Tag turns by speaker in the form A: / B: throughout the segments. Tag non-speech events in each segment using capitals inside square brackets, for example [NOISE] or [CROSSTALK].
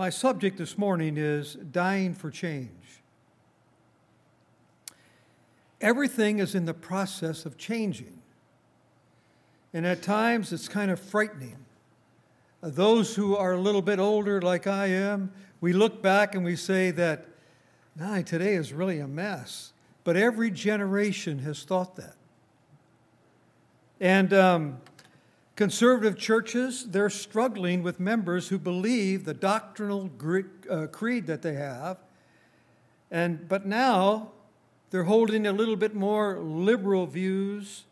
A: My subject this morning is dying for change. Everything is in the process of changing. And at times it's kind of frightening. Those who are a little bit older, like I am, we look back and we say that, nah, today is really a mess. But every generation has thought that. And um, conservative churches, they're struggling with members who believe the doctrinal uh, creed that they have. And, but now they're holding a little bit more liberal views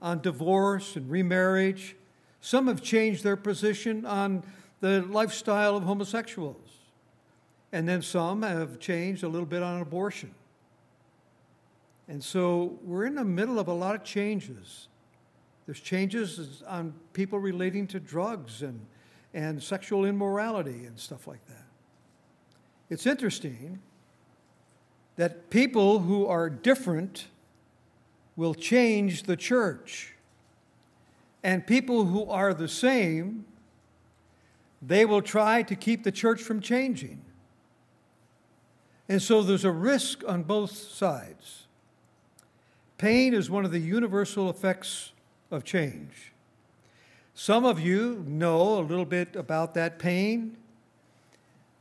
A: on divorce and remarriage. Some have changed their position on the lifestyle of homosexuals. And then some have changed a little bit on abortion. And so we're in the middle of a lot of changes. There's changes on people relating to drugs and, and sexual immorality and stuff like that. It's interesting that people who are different will change the church. And people who are the same, they will try to keep the church from changing. And so there's a risk on both sides. Pain is one of the universal effects of change. Some of you know a little bit about that pain,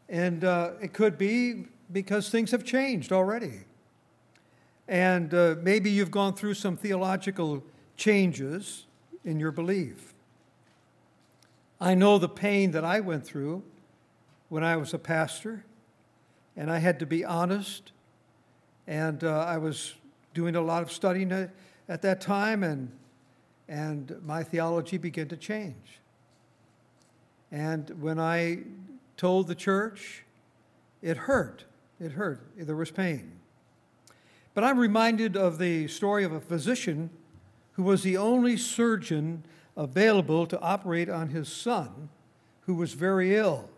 A: and uh, it could be because things have changed already. And uh, maybe you've gone through some theological changes in your belief. I know the pain that I went through when I was a pastor, and I had to be honest, and uh, I was doing a lot of studying at, at that time, and and my theology began to change. And when I told the church, it hurt. It hurt. There was pain. But I'm reminded of the story of a physician who was the only surgeon available to operate on his son, who was very ill.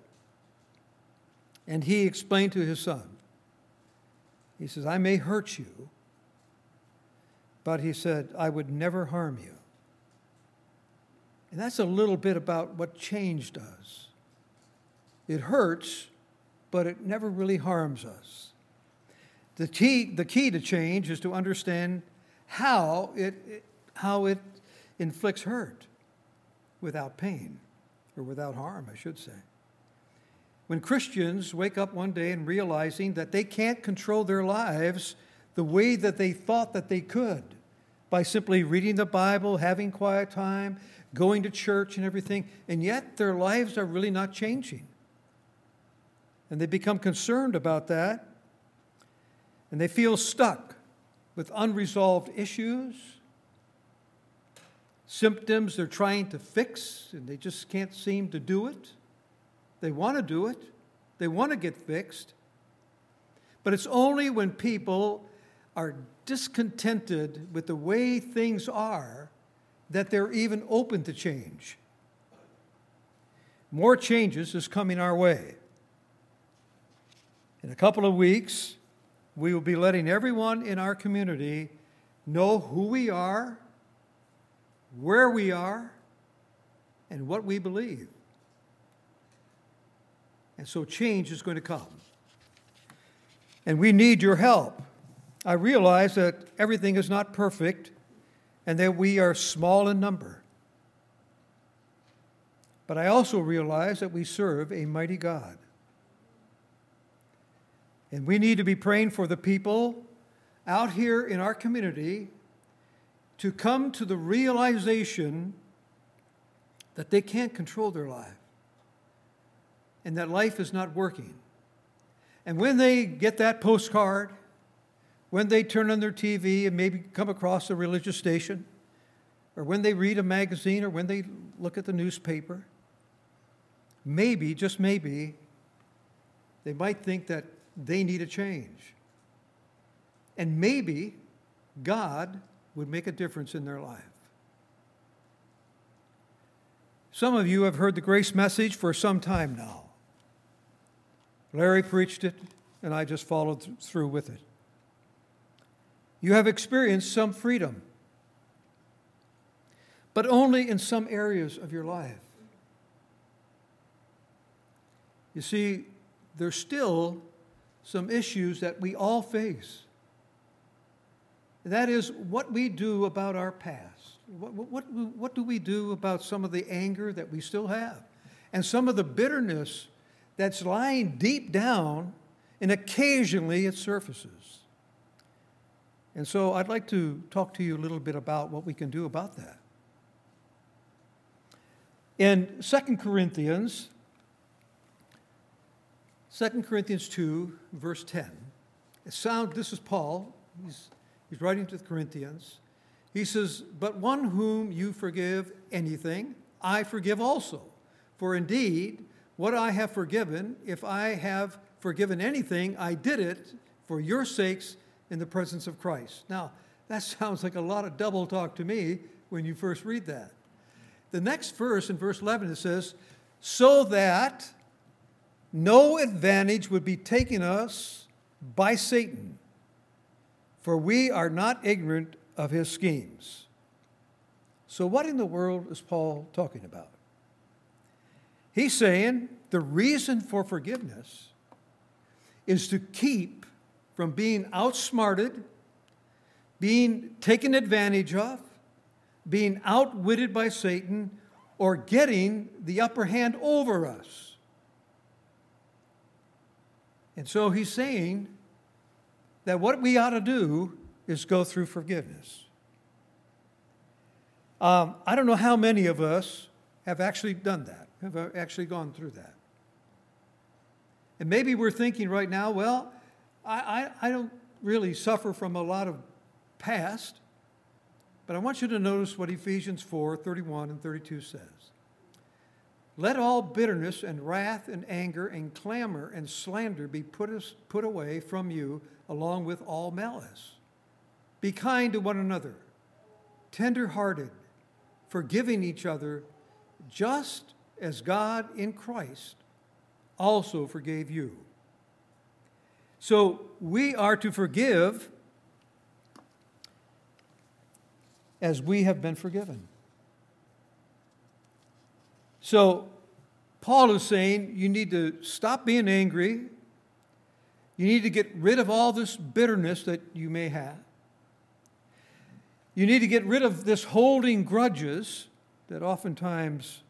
A: And he explained to his son, he says, I may hurt you, but he said, I would never harm you. And that's a little bit about what change does. It hurts, but it never really harms us. The key, the key to change is to understand how it, how it inflicts hurt without pain, or without harm, I should say. When Christians wake up one day and realizing that they can't control their lives the way that they thought that they could, by simply reading the Bible, having quiet time, going to church and everything, and yet their lives are really not changing. And they become concerned about that, and they feel stuck with unresolved issues, symptoms they're trying to fix, and they just can't seem to do it. They want to do it, they want to get fixed. But it's only when people are discontented with the way things are that they're even open to change. More changes is coming our way. In a couple of weeks, we will be letting everyone in our community know who we are, where we are, and what we believe. And so change is going to come. And we need your help. I realize that everything is not perfect and that we are small in number. But I also realize that we serve a mighty God. And we need to be praying for the people out here in our community to come to the realization that they can't control their life and that life is not working. And when they get that postcard when they turn on their TV and maybe come across a religious station, or when they read a magazine, or when they look at the newspaper, maybe, just maybe, they might think that they need a change. And maybe God would make a difference in their life. Some of you have heard the grace message for some time now. Larry preached it, and I just followed through with it you have experienced some freedom, but only in some areas of your life. You see, there's still some issues that we all face. That is what we do about our past. What, what, what do we do about some of the anger that we still have? And some of the bitterness that's lying deep down, and occasionally it surfaces. And so I'd like to talk to you a little bit about what we can do about that. In 2 Corinthians, 2 Corinthians 2, verse 10, it sound, this is Paul, he's, he's writing to the Corinthians. He says, But one whom you forgive anything, I forgive also. For indeed, what I have forgiven, if I have forgiven anything, I did it for your sakes in the presence of Christ. Now, that [LAUGHS] sounds like a lot of double talk to me when you first read that. The next verse, in verse 11, it says, So that no advantage would be taken us by Satan, for we are not ignorant of his schemes. So, what in the world is Paul talking about? He's saying the reason for forgiveness is to keep from being outsmarted, being taken advantage of, being outwitted by Satan, or getting the upper hand over us. And so he's saying that what we ought to do is go through forgiveness. Um, I don't know how many of us have actually done that have uh, actually gone through that. And maybe we're thinking right now, well, I, I, I don't really suffer from a lot of past, but I want you to notice what Ephesians 4 31 and 32 says. Let all bitterness and wrath and anger and clamor and slander be put, put away from you, along with all malice. Be kind to one another, tender hearted, forgiving each other, just as God in Christ also forgave you. So we are to forgive as we have been forgiven. So Paul is saying you need to stop being angry. You need to get rid of all this bitterness that you may have. You need to get rid of this holding grudges that oftentimes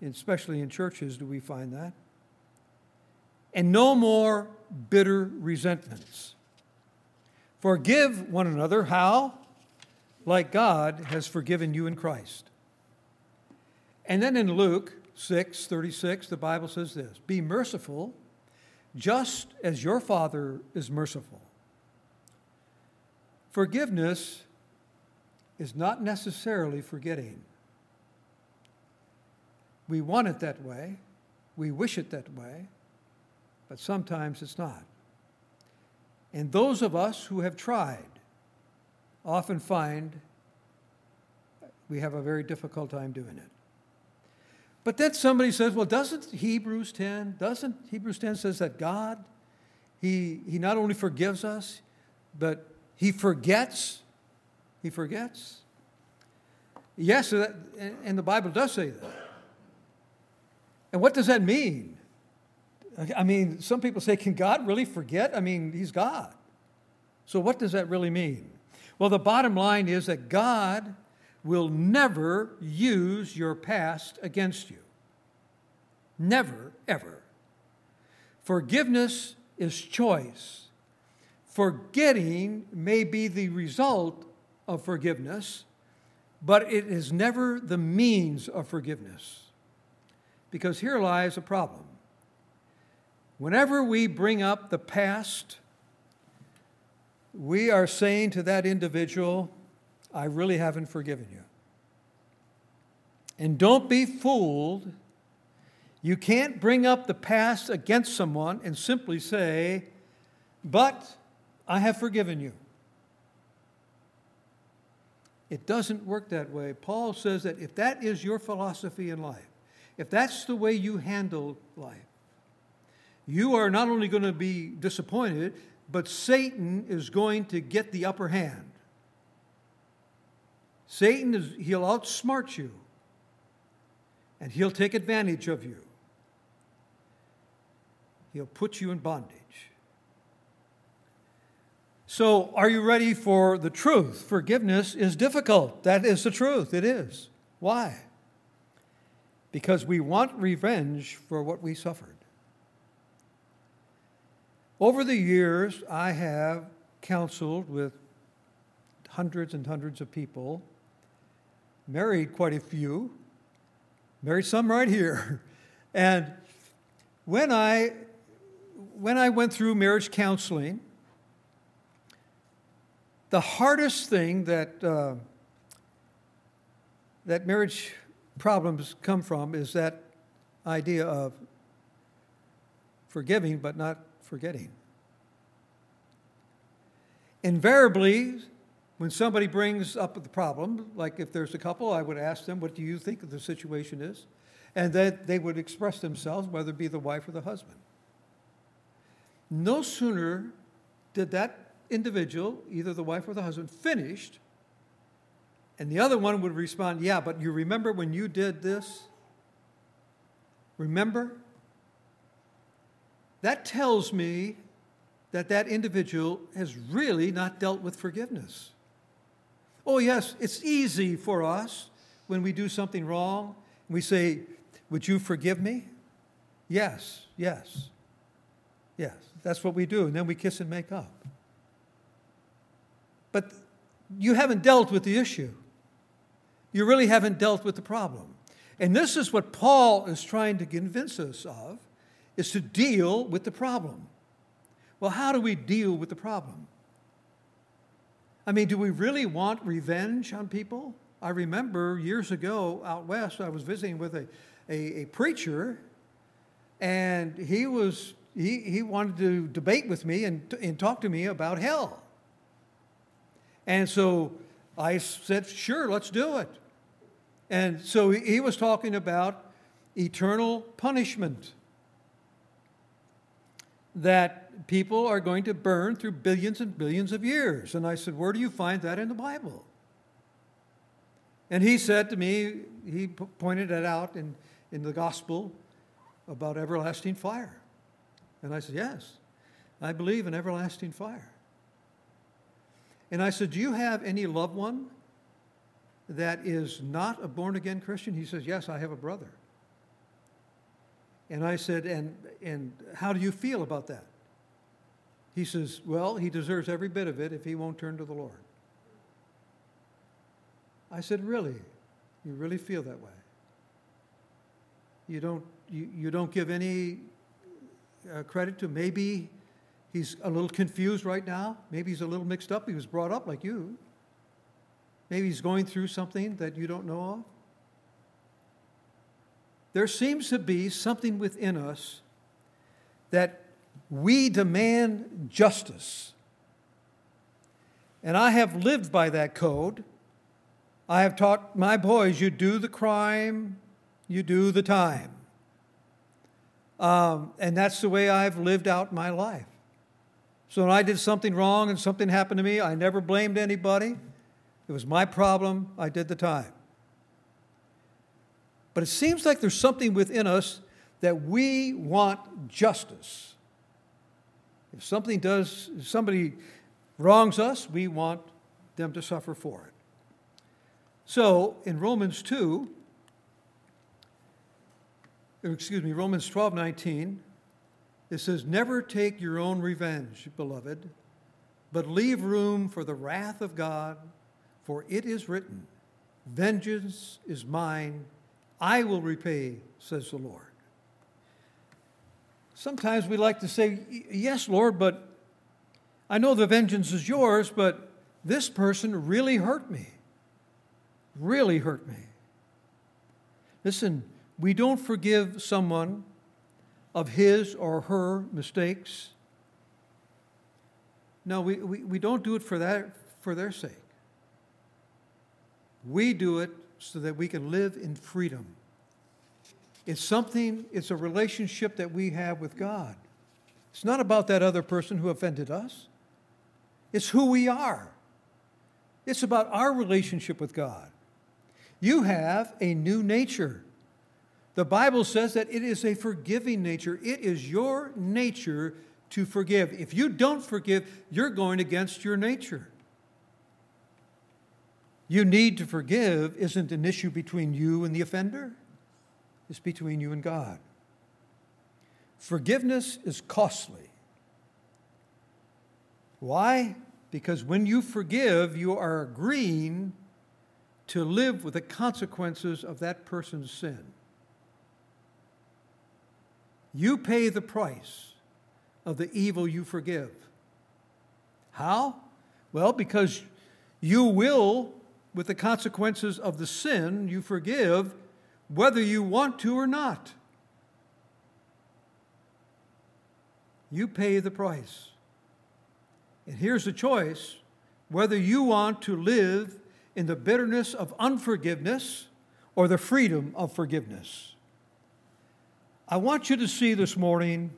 A: especially in churches, do we find that. And no more bitter resentments. Forgive one another. How? Like God has forgiven you in Christ. And then in Luke 6 36, the Bible says this Be merciful, just as your Father is merciful. Forgiveness is not necessarily forgetting. We want it that way, we wish it that way, but sometimes it's not. And those of us who have tried often find we have a very difficult time doing it. But then somebody says, well, doesn't Hebrews 10, doesn't Hebrews 10 says that God, he, he not only forgives us, but he forgets. He forgets. Yes, and the Bible does say that. And what does that mean? I mean, some people say, can God really forget? I mean, He's God. So, what does that really mean? Well, the bottom line is that God will never use your past against you. Never, ever. Forgiveness is choice. Forgetting may be the result of forgiveness, but it is never the means of forgiveness. Because here lies a problem. Whenever we bring up the past, we are saying to that individual, I really haven't forgiven you. And don't be fooled. You can't bring up the past against someone and simply say, But I have forgiven you. It doesn't work that way. Paul says that if that is your philosophy in life, if that's the way you handle life, you are not only going to be disappointed, but Satan is going to get the upper hand. Satan is, he'll outsmart you, and he'll take advantage of you. he'll put you in bondage. So, are you ready for the truth? Forgiveness is difficult. That is the truth. It is. Why? Because we want revenge for what we suffered. Over the years, I have counseled with hundreds and hundreds of people, married quite a few, married some right here. [LAUGHS] And when I, when I went through marriage counseling, the hardest thing that, uh, that marriage problems come from is that idea of forgiving but not forgetting. Invariably, when somebody brings up the problem, like if there's a couple, I would ask them, What do you think the situation is? And then they would express themselves, whether it be the wife or the husband. No sooner did that individual, either the wife or the husband, finished, and the other one would respond, Yeah, but you remember when you did this? Remember? That tells me that that individual has really not dealt with forgiveness. Oh, yes, it's easy for us when we do something wrong. We say, Would you forgive me? Yes, yes, yes. That's what we do. And then we kiss and make up. But you haven't dealt with the issue. You really haven't dealt with the problem. And this is what Paul is trying to convince us of is to deal with the problem. Well, how do we deal with the problem? I mean, do we really want revenge on people? I remember years ago out west, I was visiting with a, a, a preacher, and he was he, he wanted to debate with me and, and talk to me about hell. And so I said, sure, let's do it. And so he was talking about eternal punishment that people are going to burn through billions and billions of years. And I said, Where do you find that in the Bible? And he said to me, he pointed it out in, in the gospel about everlasting fire. And I said, Yes, I believe in everlasting fire. And I said, Do you have any loved one that is not a born again Christian? He says, Yes, I have a brother. And I said, and, and how do you feel about that? He says, Well, he deserves every bit of it if he won't turn to the Lord. I said, Really? You really feel that way? You don't, you, you don't give any uh, credit to maybe he's a little confused right now. Maybe he's a little mixed up. He was brought up like you. Maybe he's going through something that you don't know of. There seems to be something within us that we demand justice. And I have lived by that code. I have taught my boys you do the crime, you do the time. Um, and that's the way I've lived out my life. So when I did something wrong and something happened to me, I never blamed anybody. It was my problem. I did the time. But it seems like there's something within us that we want justice. If something does, if somebody wrongs us, we want them to suffer for it. So in Romans 2, excuse me, Romans 12 19, it says, Never take your own revenge, beloved, but leave room for the wrath of God, for it is written, Vengeance is mine, I will repay, says the Lord. Sometimes we like to say, Yes, Lord, but I know the vengeance is yours, but this person really hurt me. Really hurt me. Listen, we don't forgive someone of his or her mistakes. No, we, we, we don't do it for, that, for their sake. We do it so that we can live in freedom. It's something, it's a relationship that we have with God. It's not about that other person who offended us, it's who we are. It's about our relationship with God. You have a new nature. The Bible says that it is a forgiving nature. It is your nature to forgive. If you don't forgive, you're going against your nature. You need to forgive isn't an issue between you and the offender, it's between you and God. Forgiveness is costly. Why? Because when you forgive, you are agreeing to live with the consequences of that person's sin. You pay the price of the evil you forgive. How? Well, because you will, with the consequences of the sin you forgive, whether you want to or not. You pay the price. And here's the choice whether you want to live in the bitterness of unforgiveness or the freedom of forgiveness. I want you to see this morning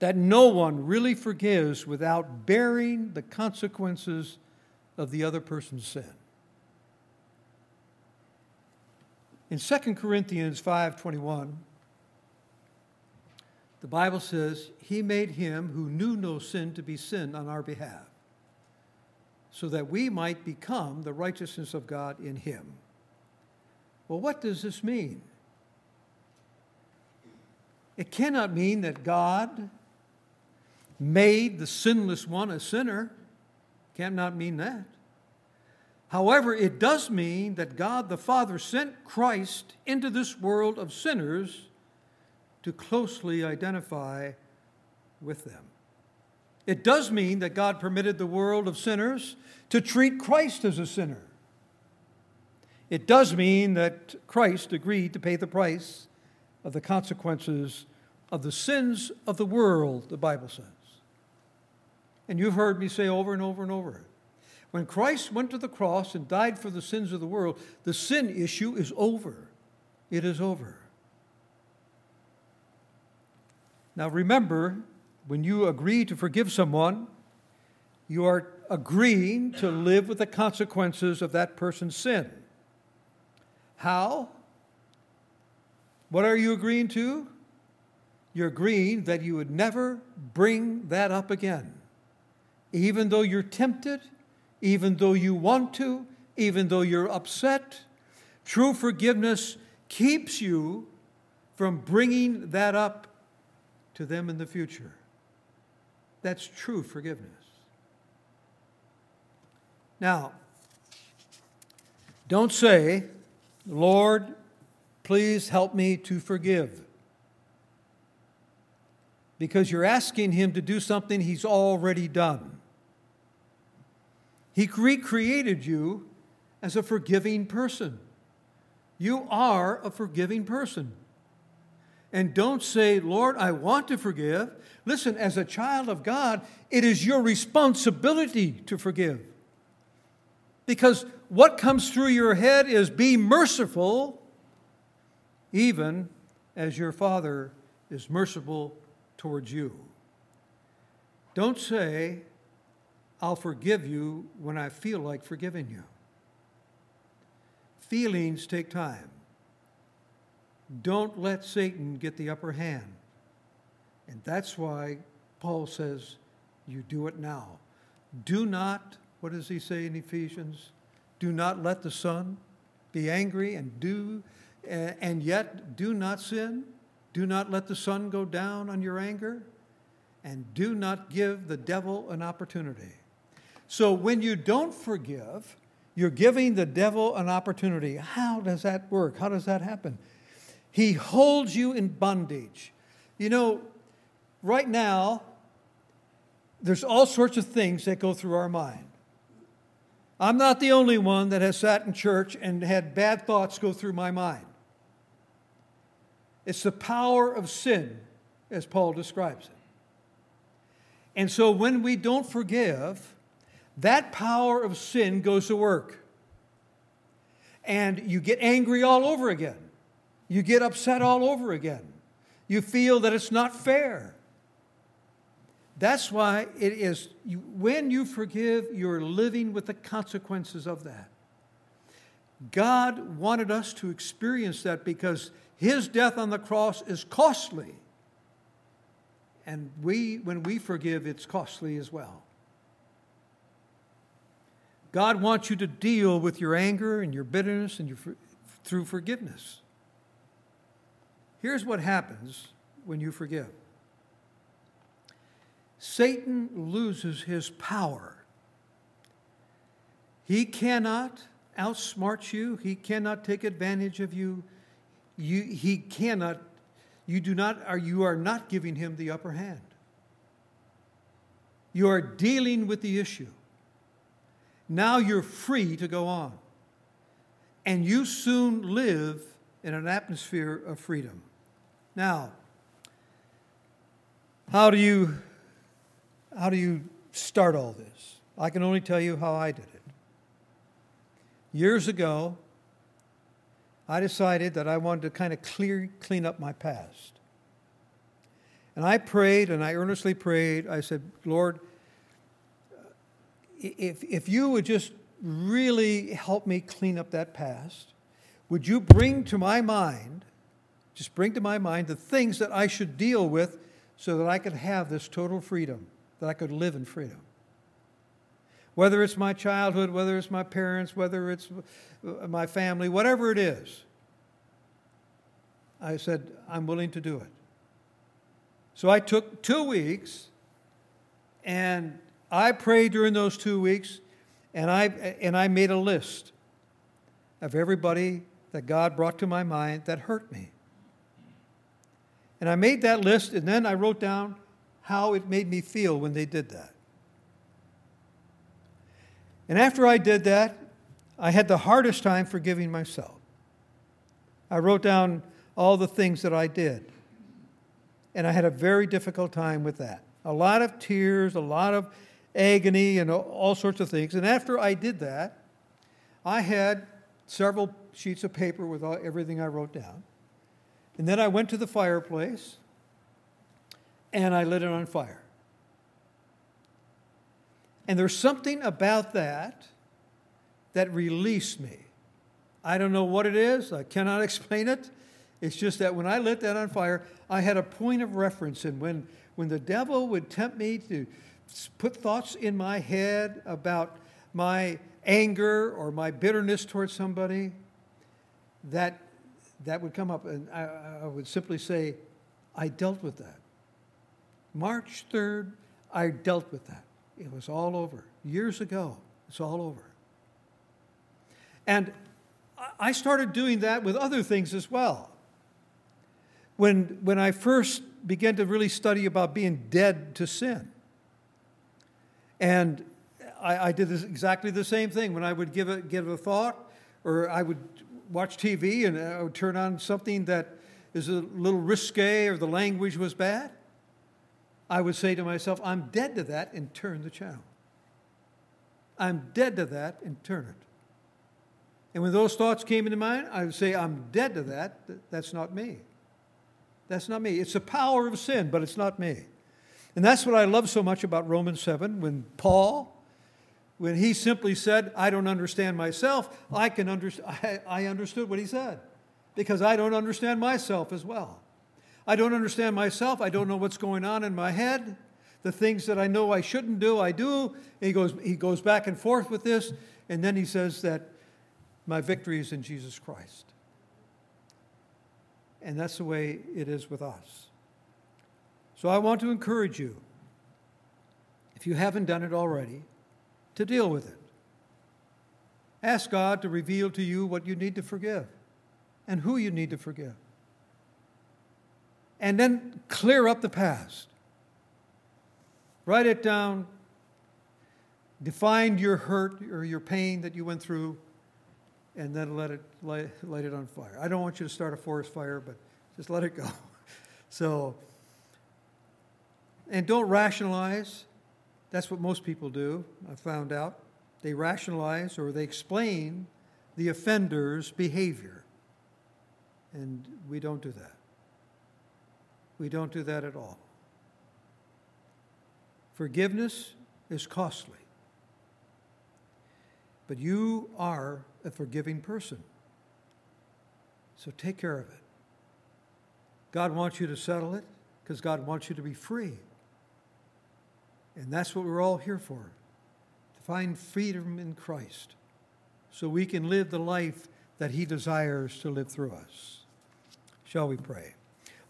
A: that no one really forgives without bearing the consequences of the other person's sin. In 2 Corinthians 5:21, the Bible says, "He made him who knew no sin to be sin on our behalf, so that we might become the righteousness of God in him." Well, what does this mean? It cannot mean that God made the sinless one a sinner. Cannot mean that. However, it does mean that God the Father sent Christ into this world of sinners to closely identify with them. It does mean that God permitted the world of sinners to treat Christ as a sinner. It does mean that Christ agreed to pay the price of the consequences of the sins of the world, the Bible says. And you've heard me say over and over and over when Christ went to the cross and died for the sins of the world, the sin issue is over. It is over. Now remember, when you agree to forgive someone, you are agreeing to live with the consequences of that person's sin. How? What are you agreeing to? You're agreeing that you would never bring that up again. Even though you're tempted, even though you want to, even though you're upset, true forgiveness keeps you from bringing that up to them in the future. That's true forgiveness. Now, don't say, Lord, please help me to forgive. Because you're asking Him to do something He's already done. He recreated you as a forgiving person. You are a forgiving person. And don't say, Lord, I want to forgive. Listen, as a child of God, it is your responsibility to forgive. Because what comes through your head is be merciful, even as your Father is merciful towards you. Don't say, I'll forgive you when I feel like forgiving you. Feelings take time. Don't let Satan get the upper hand. And that's why Paul says, You do it now. Do not what does he say in Ephesians? Do not let the sun be angry and do and yet do not sin. Do not let the sun go down on your anger and do not give the devil an opportunity. So when you don't forgive, you're giving the devil an opportunity. How does that work? How does that happen? He holds you in bondage. You know, right now, there's all sorts of things that go through our mind. I'm not the only one that has sat in church and had bad thoughts go through my mind. It's the power of sin, as Paul describes it. And so when we don't forgive, that power of sin goes to work. And you get angry all over again. You get upset all over again. You feel that it's not fair. That's why it is, when you forgive, you're living with the consequences of that. God wanted us to experience that because His death on the cross is costly. And we, when we forgive, it's costly as well. God wants you to deal with your anger and your bitterness and your, through forgiveness. Here's what happens when you forgive Satan loses his power. He cannot outsmart you, he cannot take advantage of you. you he cannot, you do not, are, you are not giving him the upper hand. You are dealing with the issue. Now you're free to go on. And you soon live in an atmosphere of freedom. Now, how do you how do you start all this? I can only tell you how I did it. Years ago, I decided that I wanted to kind of clear, clean up my past. And I prayed and I earnestly prayed. I said, Lord, if, if you would just really help me clean up that past, would you bring to my mind, just bring to my mind the things that I should deal with so that I could have this total freedom, that I could live in freedom? Whether it's my childhood, whether it's my parents, whether it's uh, my family, whatever it is, I said, I'm willing to do it. So I took two weeks and I prayed during those two weeks and I, and I made a list of everybody that God brought to my mind that hurt me. And I made that list and then I wrote down how it made me feel when they did that. And after I did that, I had the hardest time forgiving myself. I wrote down all the things that I did. And I had a very difficult time with that. A lot of tears, a lot of agony, and all sorts of things. And after I did that, I had several sheets of paper with all, everything I wrote down. And then I went to the fireplace and I lit it on fire. And there's something about that that released me. I don't know what it is, I cannot [LAUGHS] explain it. It's just that when I lit that on fire, I had a point of reference. And when, when the devil would tempt me to put thoughts in my head about my anger or my bitterness towards somebody, that, that would come up. And I, I would simply say, I dealt with that. March 3rd, I dealt with that. It was all over. Years ago, it's all over. And I started doing that with other things as well. When, when I first began to really study about being dead to sin, and I, I did this, exactly the same thing. When I would give a, give a thought, or I would watch TV and I would turn on something that is a little risque or the language was bad, I would say to myself, I'm dead to that and turn the channel. I'm dead to that and turn it. And when those thoughts came into mind, I would say, I'm dead to that. That's not me. That's not me. It's the power of sin, but it's not me. And that's what I love so much about Romans 7 when Paul, when he simply said, I don't understand myself, I, can under- [LAUGHS] I, I understood what he said because I don't understand myself as well. I don't understand myself. I don't know what's going on in my head. The things that I know I shouldn't do, I do. He goes, he goes back and forth with this, and then he says that my victory is in Jesus Christ. And that's the way it is with us. So I want to encourage you, if you haven't done it already, to deal with it. Ask God to reveal to you what you need to forgive and who you need to forgive and then clear up the past. Write it down. Define your hurt or your pain that you went through, and then let it light, light it on fire. I don't want you to start a forest fire, but just let it go. [LAUGHS] So, and don't rationalize. That's what most people do, I found out. They rationalize or they explain the offender's behavior. And we don't do that. We don't do that at all. Forgiveness is costly, but you are a forgiving person. So take care of it. God wants you to settle it because God wants you to be free. And that's what we're all here for to find freedom in Christ so we can live the life that He desires to live through us. Shall we pray?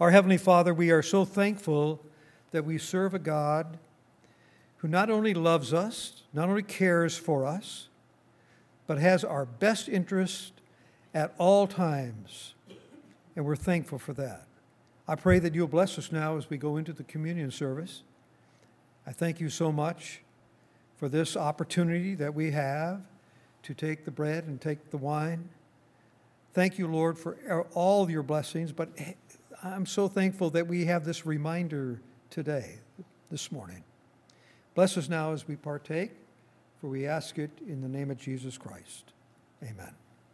A: Our Heavenly Father, we are so thankful that we serve a God who not only loves us, not only cares for us, but has our best interest at all times. And we're thankful for that. I pray that you'll bless us now as we go into the communion service. I thank you so much for this opportunity that we have to take the bread and take the wine. Thank you, Lord, for all your blessings, but I'm so thankful that we have this reminder today, this morning. Bless us now as we partake, for we ask it in the name of Jesus Christ. Amen.